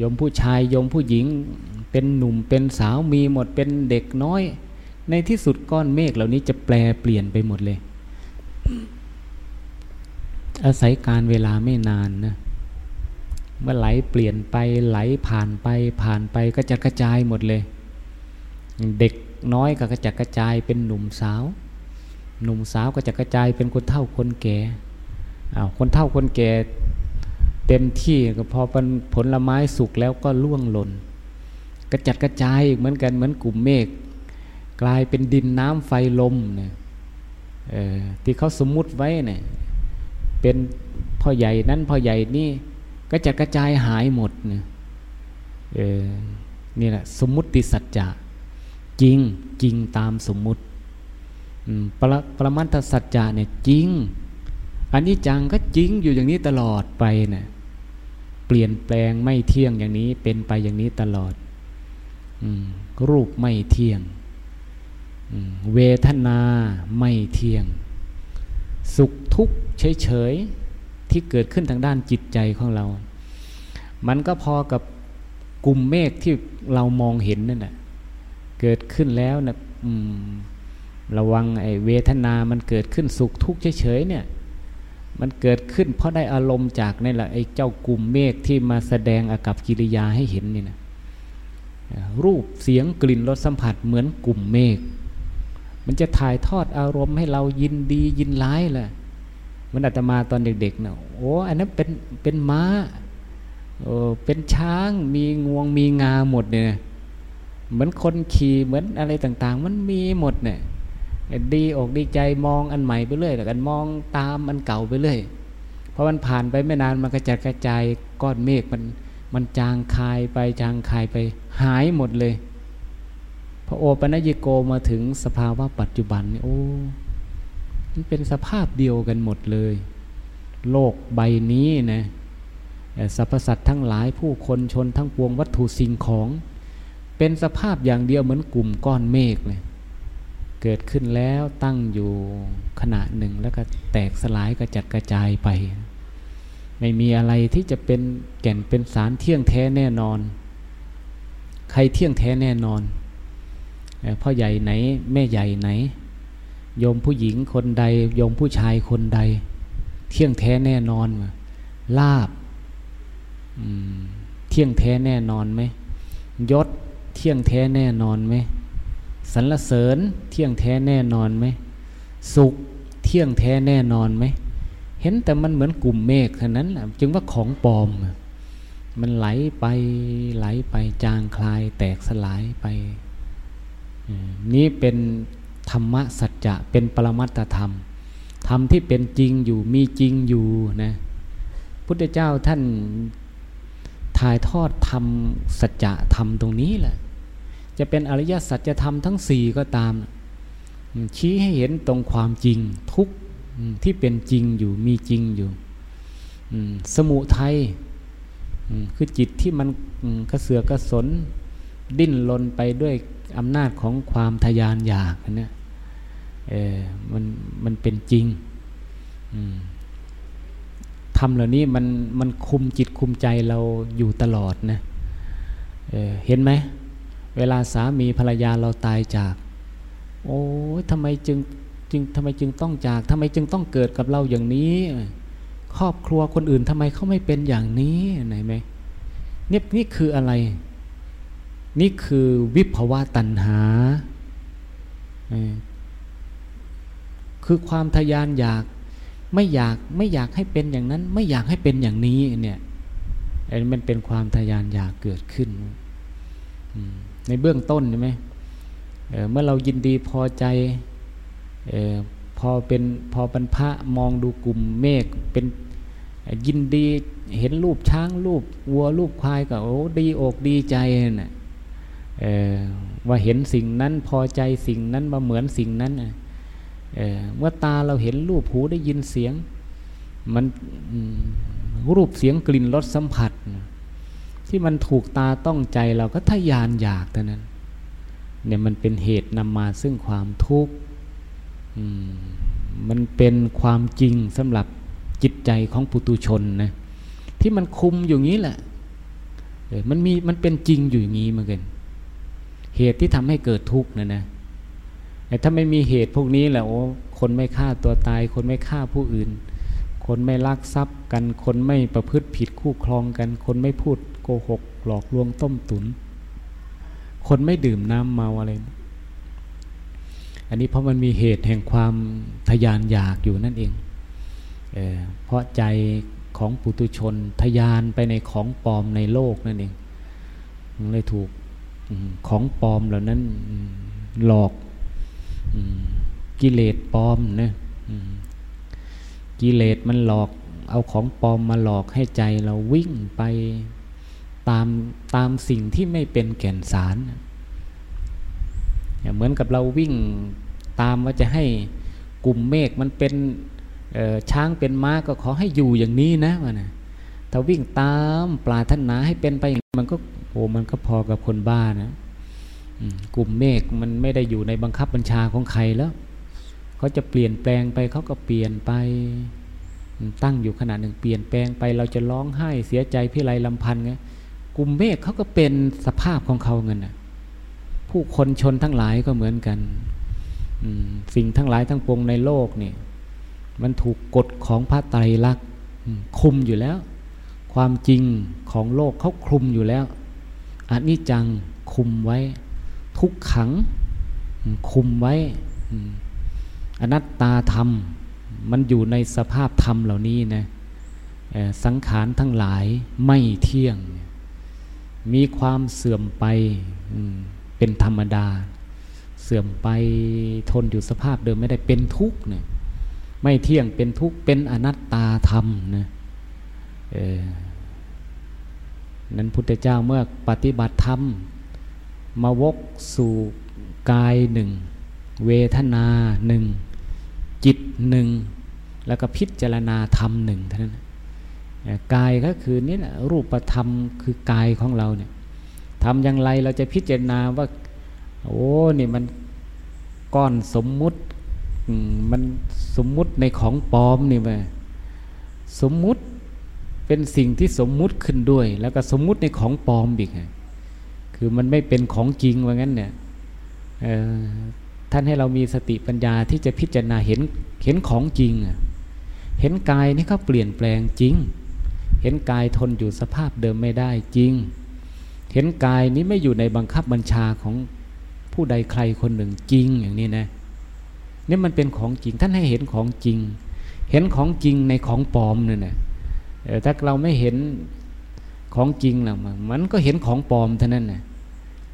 ยมผู้ชายยมผู้หญิง เป็นหนุ่มเป็นสาวมีหมดเป็นเด็กน้อย ในที่สุดก้อนเมฆเหล่านี้จะแปลเปลี่ยนไปหมดเลย อาศัยการเวลาไม่นานนะเมื่อไหลเปลี่ยนไปไหลผ่านไปผ่านไปก็จะกระจายหมดเลย เด็กน้อยก็กระจัดกระจายเป็นหนุ่มสาว หนุ่มสาวก็จะกระจายเป็นคนเฒ่าคนแก่อ้าวคนเฒ่าคนแก่เต็มที่ก็พอเป็นผลไม้สุกแล้วก็ล่วงหล่น กระจัดกระจายเหมือนกันเหมือนกลุ่มเมฆกลายเป็นดินน้ำไฟลมเนี่ยที่เขาสมมุติไว้เนี่ยเป็นพ่อใหญ่นั้นพ่อใหญ่นี่ก็จะกระจายหายหมดเนี่ยนี่แหละสมมุติสัจจะจริงจริงตามสมมุติปรประมัตสัจจะเนี่ยจริง อันนี้จังก็จริงอยู่อย่างนี้ตลอดไปเนี่ยเปลี่ยนแปลงไม่เที่ยงอย่างนี้เป็นไปอย่างนี้ตลอด รูปไม่เที่ยง เวทนาไม่เที่ยง สุขทุกข์เฉยๆ ที่เกิดขึ้นทางด้านจิตใจของเรา มันก็พอกับกลุ่มเมฆที่เรามองเห็นนั่นแหละเกิดขึ้นแล้วนะระวังไอ้เวทนามันเกิดขึ้นสุขทุกข์เฉยๆเนี่ย มันเกิดขึ้นเพราะได้อารมณ์จากนี่แหละไอ้เจ้ากลุ่มเมฆที่มาแสดงอากับกิริยาให้เห็นนี่นะ รูปเสียงกลิ่นรสสัมผัสเหมือนกลุ่มเมฆมันจะถ่ายทอดอารมณ์ให้เรายินดียินร้ายแหละมันอาตมาตอนเด็กๆเนะโอ้อันนั้นเป็นเป็นม้าโอ้เป็นช้างมีงวงมีงาหมดเนี่ยเหมือนคนขี่เหมือนอะไรต่างๆ มันมีหมดเนี่ยดีอกดีใจมองอันใหม่ไปเรื่อยแต่กันมองตามอันเก่าไปเรื่อยเพราะมันผ่านไปไม่นานมันกระจัดกระจายก้อนเมฆมัน มันจางคายไปจางคายไปหายหมดเลย พระโอปัญญิโกมาถึงสภาวะปัจจุบันนี่โอ้มันเป็นสภาพเดียวกันหมดเลย โลกใบนี้นะสรรพสัตว์ทั้งหลายผู้คนชนทั้งปวงวัตถุสิ่งของ เป็นสภาพอย่างเดียวเหมือนกลุ่มก้อนเมฆเลยเกิดขึ้นแล้วตั้งอยู่ขณะหนึ่งแล้วก็แตกสลายกระจัดกระจายไป ไม่มีอะไรที่จะเป็นแก่นเป็นสารเที่ยงแท้แน่นอน ใครเที่ยงแท้แน่นอนพ่อใหญ่ไหน แม่ใหญ่ไหน โยมผู้หญิงคนใด โยมผู้ชายคนใด เที่ยงแท้แน่นอนลาบเที่ยงแท้แน่นอนไหมยศเที่ยงแท้แน่นอนไหมสรรเสริญเที่ยงแท้แน่นอนไหมสุขเที่ยงแท้แน่นอนไหม เห็นแต่มันเหมือนกลุ่มเมฆเท่านั้นแหละจึงว่าของปลอม มันไหลไปไหลไปจางคลายแตกสลายไป นี่เป็นธรรมะสัจจะเป็นปรมัตธรรม ธรรมที่เป็นจริงอยู่มีจริงอยู่นะพุทธเจ้าท่านถ่ายทอดธรรมสัจจะธรรมตรงนี้แหละ จะเป็นอริยสัจธรรมทั้งสี่ก็ตาม ชี้ให้เห็นตรงความจริงทุก ที่เป็นจริงอยู่มีจริงอยู่สมุทัยคือจิตที่มันกระเสือกกระสน ดิ้นรนไปด้วยอำนาจของความทยานอยากเนี่ยเออมันมันเป็นจริงทำเหล่านี้มันมันคุมจิตคุมใจเราอยู่ตลอดนะเเห็นไหม เวลาสามีภรรยาเราตายจาก โอ้ทำไมจึง จึงทำไมจึงต้องจากทำไมจึงต้องเกิดกับเราอย่างนี้ ครอบครัวคนอื่นทำไมเขาไม่เป็นอย่างนี้ไหนไหมนี่นี่คืออะไร นี่คือวิภวะตัณหา คือความทยานอยากไม่อยากไม่อยากให้เป็นอย่างนั้น ไม่อยากให้เป็นอย่างนี้เนี่ยอันนี้มันเป็นความทยานอยากเกิดขึ้น ในเบื้องต้นใช่ไหมเเมื่อเรายินดีพอใจ ออพอเป็นพอบรรพะมองดูกลุ่มเมฆเป็นยินดีเห็นรูปช้างรูปวัวรูปควายก็โอ้ดีอกดีใจนะ่ะว่าเห็นสิ่งนั้นพอใจสิ่งนั้นมาเหมือนสิ่งนั้นเมื่อตาเราเห็นรูปหูได้ยินเสียง มันรูปเสียงกลิ่นรสสัมผัส ที่มันถูกตาต้องใจเราก็ทยานอยากเท่านั้นเนี่ยมันเป็นเหตุนำมาซึ่งความทุกข์ มันเป็นความจริงสำหรับจิตใจของปุตุชนนะที่มันคุมอยู่งี้แหละมันมีมันเป็นจริงอยู่อย่างนี้เหมือนกันเหตุที่ทำให้เกิดทุกข์นะนะแต่ถ้าไม่มีเหตุพวกนี้แหละโอ้คนไม่ฆ่าตัวตาย คนไม่ฆ่าผู้อื่น คนไม่ลักทรัพย์กัน คนไม่ประพฤติผิดคู่ครองกัน คนไม่พูดโกหก หลอกลวงต้มตุน คนไม่ดื่มน้ำเมาอะไร อันนี้เพราะมันมีเหตุแห่งความทยานอยากอยู่นั่นเองเอเพราะใจของปุตุชนทยานไปในของปลอมในโลกนั่นเองเลยถูกของปลอมเหล่านั้นหลอกกิเลสปลอมนะกิเลสมันหลอก เอาของปลอมมาหลอกให้ใจเราวิ่งไปตามตามสิ่งที่ไม่เป็นแก่นสาร เหมือนกับเราวิ่งตามว่าจะให้กลุ่มเมฆมันเป็นช้างเป็นม้าก็ขอให้อยู่อย่างนี้นะวะนะถ้าวิ่งตามปลาท่านนาให้เป็นไปมันก็โอ้มันก็พอกับคนบ้านะกลุ่มเมฆมันไม่ได้อยู่ในบังคับบัญชาของใครแล้วเขาจะเปลี่ยนแปลงไปเขาก็เปลี่ยนไป ตั้งอยู่ขนาดหนึ่งเปลี่ยนแปลงไปเราจะร้องไห้เสียใจพิไรลำพันธ์ไงกลุ่มเมฆเขาก็เป็นสภาพของเขาเงินนะ ผู้คนชนทั้งหลายก็เหมือนกันสิ่งทั้งหลายทั้งปวงในโลกนี่มันถูกกฎของพระไตรลักษณ์คุมอยู่แล้ว ความจริงของโลกเขาคุมอยู่แล้วอันนี้จังคุมไว้ ทุกขังคุมไว้อนัตตาธรรม มันอยู่ในสภาพธรรมเหล่านี้นะสังขารทั้งหลายไม่เที่ยง มีความเสื่อมไป เป็นธรรมดา เสื่อมไปทนอยู่สภาพเดิมไม่ได้เป็นทุกข์เนี่ยไม่เที่ยงเป็นทุกข์เป็นอนัตตาธรรมนะนั้นพุทธเจ้าเมื่อปฏิบัติธรรมมาวกสู่กายหนึ่ง เวทนาหนึ่ง จิตหนึ่ง แล้วก็พิจารณาธรรมหนึ่งเท่านั้นกายก็คือนี่แหละรูปธรรมคือกายของเราเนี่ย ทำอย่างไรเราจะพิจารณาว่า โอ้นี่มันก้อนสมมุติมันสมมุติในของปลอมนี่มาสมมุติเป็นสิ่งที่สมมุติขึ้นด้วย แล้วก็สมมุติในของปลอมอีกคือมันไม่เป็นของจริงว่างั้นเนี่ยท่านให้เรามีสติปัญญาที่จะพิจารณาเห็นเห็นของจริงเห็นกายนี่เขาเปลี่ยนแปลงจริง เห็นกายทนอยู่สภาพเดิมไม่ได้จริง เห็นกายนี้ไม่อยู่ในบังคับบัญชาของผู้ใดใครคนหนึ่งจริงอย่างนี้นะนี่มันเป็นของจริงท่านให้เห็นของจริง เห็นของจริงในของปลอมเนี่ยนะถ้าเราไม่เห็นของจริงหรอกมันก็เห็นของปลอมเท่านั้นนะ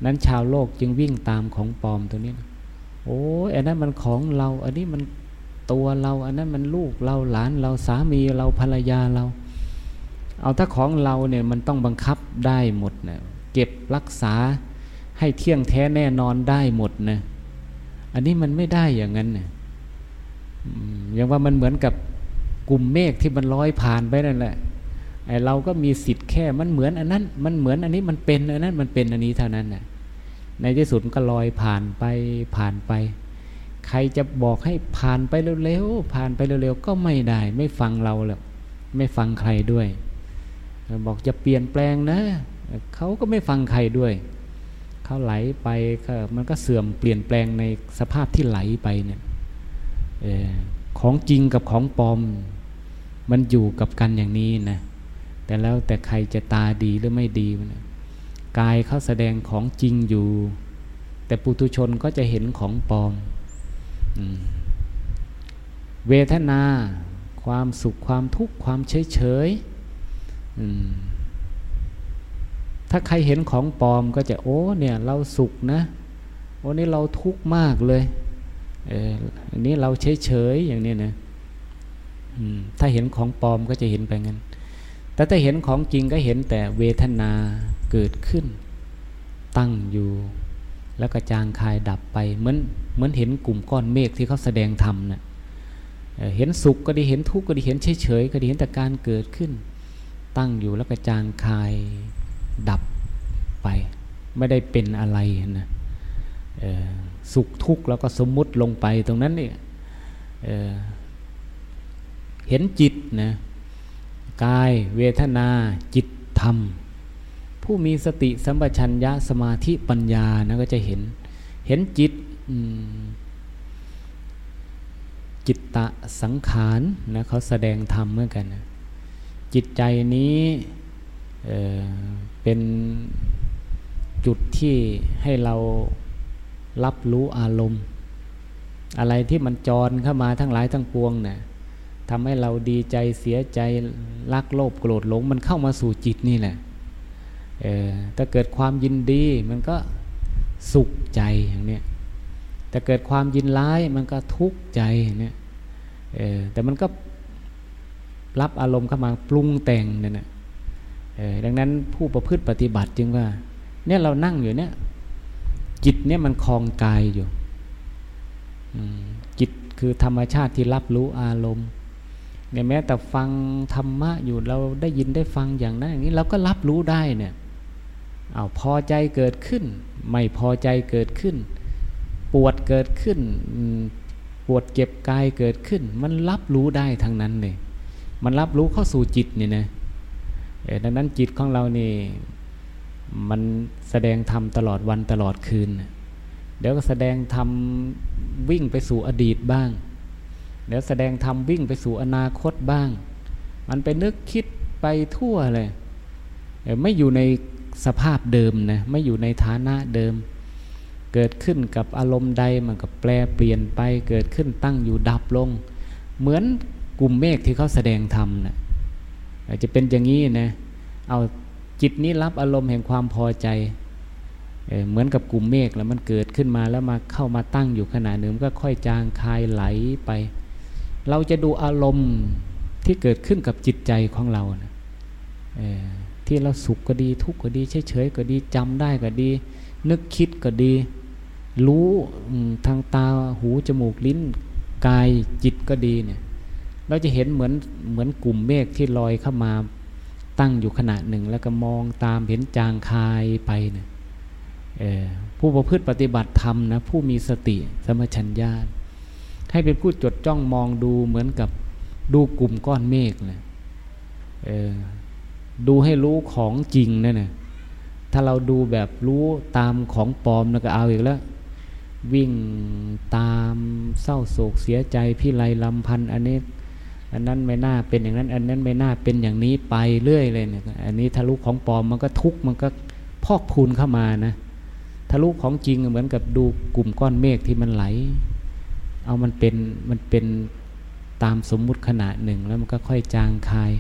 นั้นชาวโลกจึงวิ่งตามของปลอมตัวนี้นะโอ้อันนั้นมันของเรา อันนี้มันตัวเรา อันนั้นมันลูกเราหลานเราสามีเราภรรยาเรา เอาถ้าของเราเนี่ยมันต้องบังคับได้หมดนะ เก็บรักษาให้เที่ยงแท้แน่นอนได้หมดนะอันนี้มันไม่ได้อย่างนั้นเนี่ยอย่างว่ามันเหมือนกับกลุ่มเมฆที่มันลอยผ่านไปนั่นแหละไอเราก็มีสิทธิ์แค่มันเหมือนอันนั้น มันเหมือนอันนี้มันเป็นอันนั้นมันเป็นอันนี้เท่านั้นน่ะในที่สุดก็ลอยผ่านไปผ่านไป ใครจะบอกให้ผ่านไปเร็วๆผ่านไปเร็วๆก็ไม่ได้ ไม่ฟังเราหรอกไม่ฟังใครด้วย บอกจะเปลี่ยนแปลงนะ เขาก็ไม่ฟังใครด้วย เขาไหลไปมันก็เสื่อมเปลี่ยนแปลงในสภาพที่ไหลไปเนี่ยอของจริงกับของปลอมมันอยู่กับกันอย่างนี้นะแต่แล้วแต่ใครจะตาดีหรือไม่ดีนะกายเขาแสดงของจริงอยู่ แต่ปุถุชนก็จะเห็นของปลอมเวทนา ความสุขความทุกข์ความเฉยเฉย ถ้าใครเห็นของปลอมก็จะโอ้เนี่ยเราสุขนะ โอ้นี่เราทุกข์มากเลยเอออันนี้เราเฉยเฉยอย่างนี้นะถ้าเห็นของปลอมก็จะเห็นไปงั้น แต่ถ้าเห็นของจริงก็เห็นแต่เวทนาเกิดขึ้น ตั้งอยู่ แล้วก็จางคายดับไป เหมือนเหมือนเห็นกลุ่มก้อนเมฆที่เขาแสดงธรรมนะ่ะเห็นสุขก็ดีเห็นทุกข์ก็ดีเห็นเฉยเฉยก็ดีเห็นแต่การเกิดขึ้น ตั้งอยู่แล้วก็จางคาย ดับไป ไม่ได้เป็นอะไรนะสุขทุกข์แล้วก็สมมุติลงไปตรงนั้นเนี่ยเเห็นจิตนะกายเวทนาจิตธรรม ผู้มีสติสัมปชัญญะสมาธิปัญญานะก็จะเห็นเห็นจิตจิตตะสังขารนะเขาแสดงธรรมเมื่อกันนะจิตใจนี้ เเป็นจุดที่ให้เรารับรู้อารมณ์ อะไรที่มันจรเข้ามาทั้งหลายทั้งปวงเนะ่ยทำให้เราดีใจเสียใจรักโลภโกรธหลง มันเข้ามาสู่จิตนี่แหละเออถ้าเกิดความยินดีมันก็สุขใจอย่างเนี้ยแต่เกิดความยินร้ายมันก็ทุกข์ใจเนี่ยแต่มันก็รับอารมณ์เข้ามาปรุงแต่งเนี่ยนะ ดังนั้นผู้ประพฤติปฏิบัติจึงว่า เนี่ยเรานั่งอยู่เนี่ย จิตเนี่ยมันคลองกายอยู่จิตคือธรรมชาติที่รับรู้อารมณ์เนี่ยแม้แต่ฟังธรรมะอยู่เราได้ยินได้ฟังอย่างนั้นอย่างนี้เราก็รับรู้ได้เนี่ยเอาพอใจเกิดขึ้น ไม่พอใจเกิดขึ้น ปวดเกิดขึ้น ปวดเจ็บกายเกิดขึ้น มันรับรู้ได้ทั้งนั้นเลย มันรับรู้เข้าสู่จิตเนี่ยนะ ดังนั้นจิตของเรานี่มันแสดงธรรมตลอดวันตลอดคืน เดี๋ยวก็แสดงธรรมวิ่งไปสู่อดีตบ้าง เดี๋ยวแสดงธรรมวิ่งไปสู่อนาคตบ้าง มันไปนึกคิดไปทั่วเลย ไม่อยู่ในสภาพเดิมนะ ไม่อยู่ในฐานะเดิม เกิดขึ้นกับอารมณ์ใดมันก็แปลเปลี่ยนไป เกิดขึ้นตั้งอยู่ดับลง เหมือนกลุ่มเมฆที่เขาแสดงธรรมนะ อาจจะเป็นอย่างนี้นะเอาจิตนี้รับอารมณ์แห่งความพอใจเเหมือนกับกลุ่มเมฆแล้วมันเกิดขึ้นมาแล้วมาเข้ามาตั้งอยู่ขนาดหนึ่งก็ค่อยจางคายไหลไป เราจะดูอารมณ์ที่เกิดขึ้นกับจิตใจของเรานะที่เราสุขก็ดีทุกข์ก็ดีเฉยๆก็ดีจำได้ก็ดี นึกคิดก็ดี รู้ทางตาหูจมูกลิ้นกายจิตก็ดีเนี่ย เราจะเห็นเหมือนเหมือนกลุ่มเมฆที่ลอยเข้ามาตั้งอยู่ขณะหนึ่ง แล้วก็มองตามเห็นจางคายไปเนี่ยผู้ประพฤติปฏิบัติธรรมนะผู้มีสติสมัชัญญาให้เป็นผู้จดจ้องมองดูเหมือนกับดูกลุ่มก้อนเมฆเลยดูให้รู้ของจริงนั่นนะถ้าเราดูแบบรู้ตามของปลอมแล้วก็เอาอีกแล้ววิ่งตามเศร้าโศกเสียใจพี่ไรลำพันอันนี้ อันนั้นไม่น่าเป็นอย่างนั้น อันนั้นไม่น่าเป็นอย่างนี้ไปเรื่อยเลยเนี่ยอันนี้ทะลุของปลอมมันก็ทุกมันก็พอกพูนเข้ามานะทะลุของจริงเหมือนกับดูกลุ่มก้อนเมฆที่มันไหล เอามันเป็นมันเป็นตามสมมุติขนาดหนึ่งแล้วมันก็ค่อยจางคาย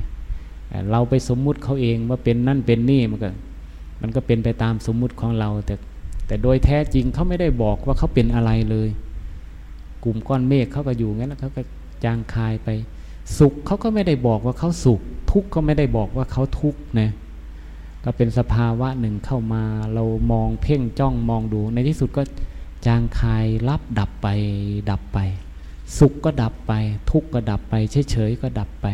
เราไปสมมุติเขาเองว่าเป็นนั่นเป็นนี่มันก็มันก็เป็นไปตามสมมุติของเรา แต่แต่โดยแท้จริงเขาไม่ได้บอกว่าเขาเป็นอะไรเลย กลุ่มก้อนเมฆเขาก็อยู่งั้นแล้วเขาก็จางคายไป สุขเขาก็ไม่ได้บอกว่าเขาสุข ทุกข์ก็ไม่ได้บอกว่าเขาทุกข์นะก็เป็นสภาวะหนึ่งเข้ามาเรามองเพ่งจ้องมองดู ในที่สุดก็จางคายรับดับไปดับไป สุขก็ดับไป ทุกข์ก็ดับไปเฉยๆก็ดับไป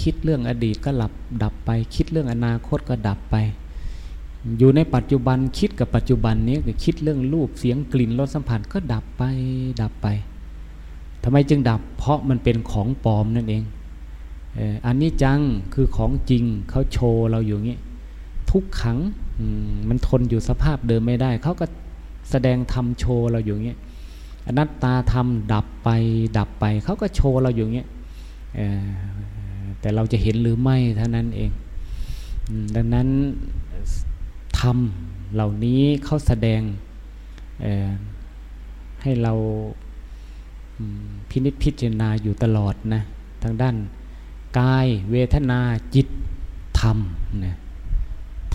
คิดเรื่องอดีตก็หลับดับไป คิดเรื่องอนาคตก็ดับไป อยู่ในปัจจุบันคิดกับปัจจุบันนี้คิดเรื่องรูปเสียงกลิ่นรสสัมผัสก็ดับไปดับไป ทำไมจึงดับ เพราะมันเป็นของปลอมนั่นเองอันนี้จังคือของจริงเขาโชว์เราอยู่งี้ ทุกขังมันทนอยู่สภาพเดิมไม่ได้ เขาก็แสดงทำโชว์เราอยู่งี้อนัตตาทำดับไปดับไป เขาก็โชว์เราอยู่งี้แต่เราจะเห็นหรือไม่เท่านั้นเอง ดังนั้นทำเหล่านี้เขาแสดงให้เรา พินิจพิจารณาอยู่ตลอดนะทางด้านกายเวทนาจิตธรรมนะ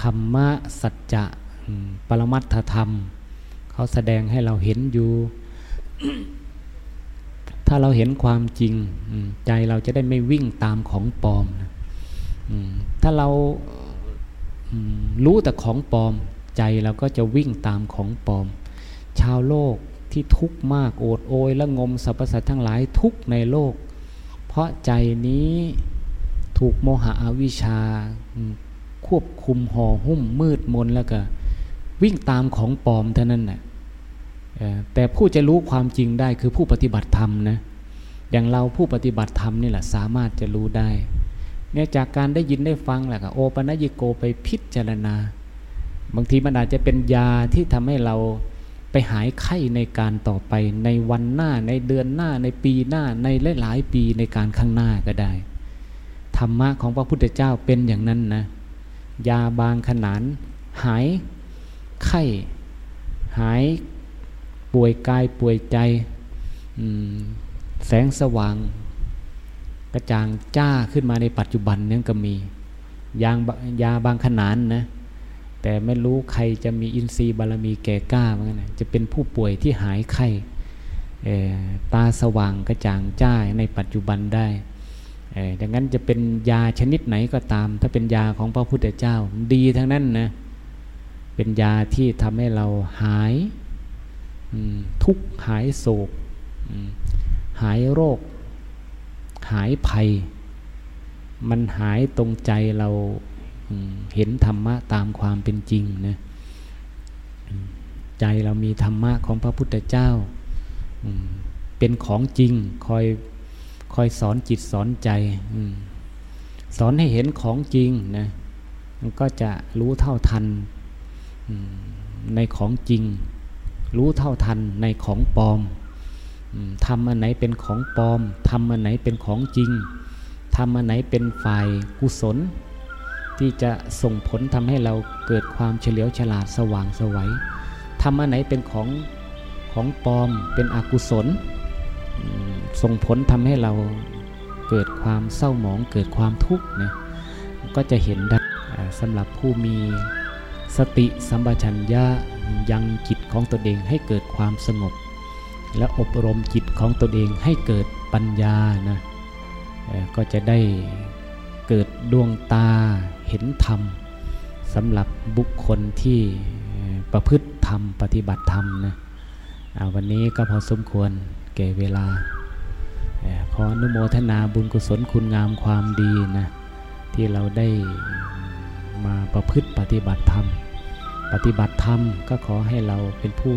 ธรรมะสัจจะปรมัตถธรรม เขาแสดงให้เราเห็นอยู่ ถ้าเราเห็นความจริงใจเราจะได้ไม่วิ่งตามของปลอมนะถ้าเรารู้แต่ของปลอม ใจเราก็จะวิ่งตามของปลอม ชาวโลก ที่ทุกข์มากโอดโอยและงมสรรพสัตว์ทั้งหลายทุกในโลก เพราะใจนี้ถูกโมหะอวิชชา ควบคุมห่อหุ้มมืดมนแล้วก็ วิ่งตามของปลอมเท่านั้นแหละแต่ผู้จะรู้ความจริงได้คือผู้ปฏิบัติธรรมนะอย่างเราผู้ปฏิบัติธรรมนี่แหละสามารถจะรู้ได้เนี่ยจากการได้ยินได้ฟังแหละโอปัญญิโกไปพิจารณา บางทีมันอาจจะเป็นยาที่ทำให้เรา ไปหายไข้ในการต่อไปในวันหน้าในเดือนหน้าในปีหน้าในหลายๆปีในการข้างหน้าก็ได้ ธรรมะของพระพุทธเจ้าเป็นอย่างนั้นนะ ยาบางขนาน หายไข้ หายป่วยกายป่วยใจแสงสว่าง กระจ่างจ้าขึ้นมาในปัจจุบันนี้ก็มียางยาบางขนานนะ แต่ไม่รู้ใครจะมีอินทรีย์บารมีแก่กล้าเหมือนกันจะเป็นผู้ป่วยที่หายไข้ตาสว่างกระจ่างจ้าในปัจจุบันได้ดังนั้นจะเป็นยาชนิดไหนก็ตาม ถ้าเป็นยาของพระพุทธเจ้าดีทั้งนั้นนะ เป็นยาที่ทำให้เราหายทุกหายโศก หายโรค หายภัย มันหายตรงใจเรา เห็นธรรมะตามความเป็นจริงนะใจเรามีธรรมะของพระพุทธเจ้า เป็นของจริงคอยคอยสอนจิตสอนใจ สอนให้เห็นของจริงนะมันก็จะรู้เท่าทันในของจริง รู้เท่าทันในของปลอมทำอันไหนเป็นของปลอมทำอันไหนเป็นของจริงทำอันไหนเป็นฝ่ายกุศล ที่จะส่งผลทำให้เราเกิดความเฉลียวฉลาดสว่างสวัยทำอันไหนเป็นของของปลอมเป็นอกุศล ส่งผลทำให้เราเกิดความเศร้าหมองเกิดความทุกข์นะก็จะเห็นได้สำหรับผู้มีสติสัมปชัญญะยังจิตของตนเองให้เกิดความสงบ และอบรมจิตของตนเองให้เกิดปัญญานะก็จะได้เกิดดวงตา เห็นธรรมสำหรับบุคคลที่ประพฤติธรรม ปฏิบัติธรรมนะวันนี้ก็พอสมควรเก่เวลาขออนุโมทนาบุญกุศลคุณงามความดีนะที่เราได้มาประพฤติปฏิบัติธรรม ปฏิบัติธรรมก็ขอให้เราเป็นผู้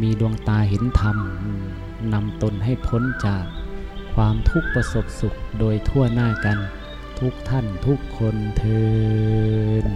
มีดวงตาเห็นธรรมนำตนให้พ้นจากความทุกข์ประสบสุขโดยทั่วหน้ากัน ทุกท่านทุกคนเทิน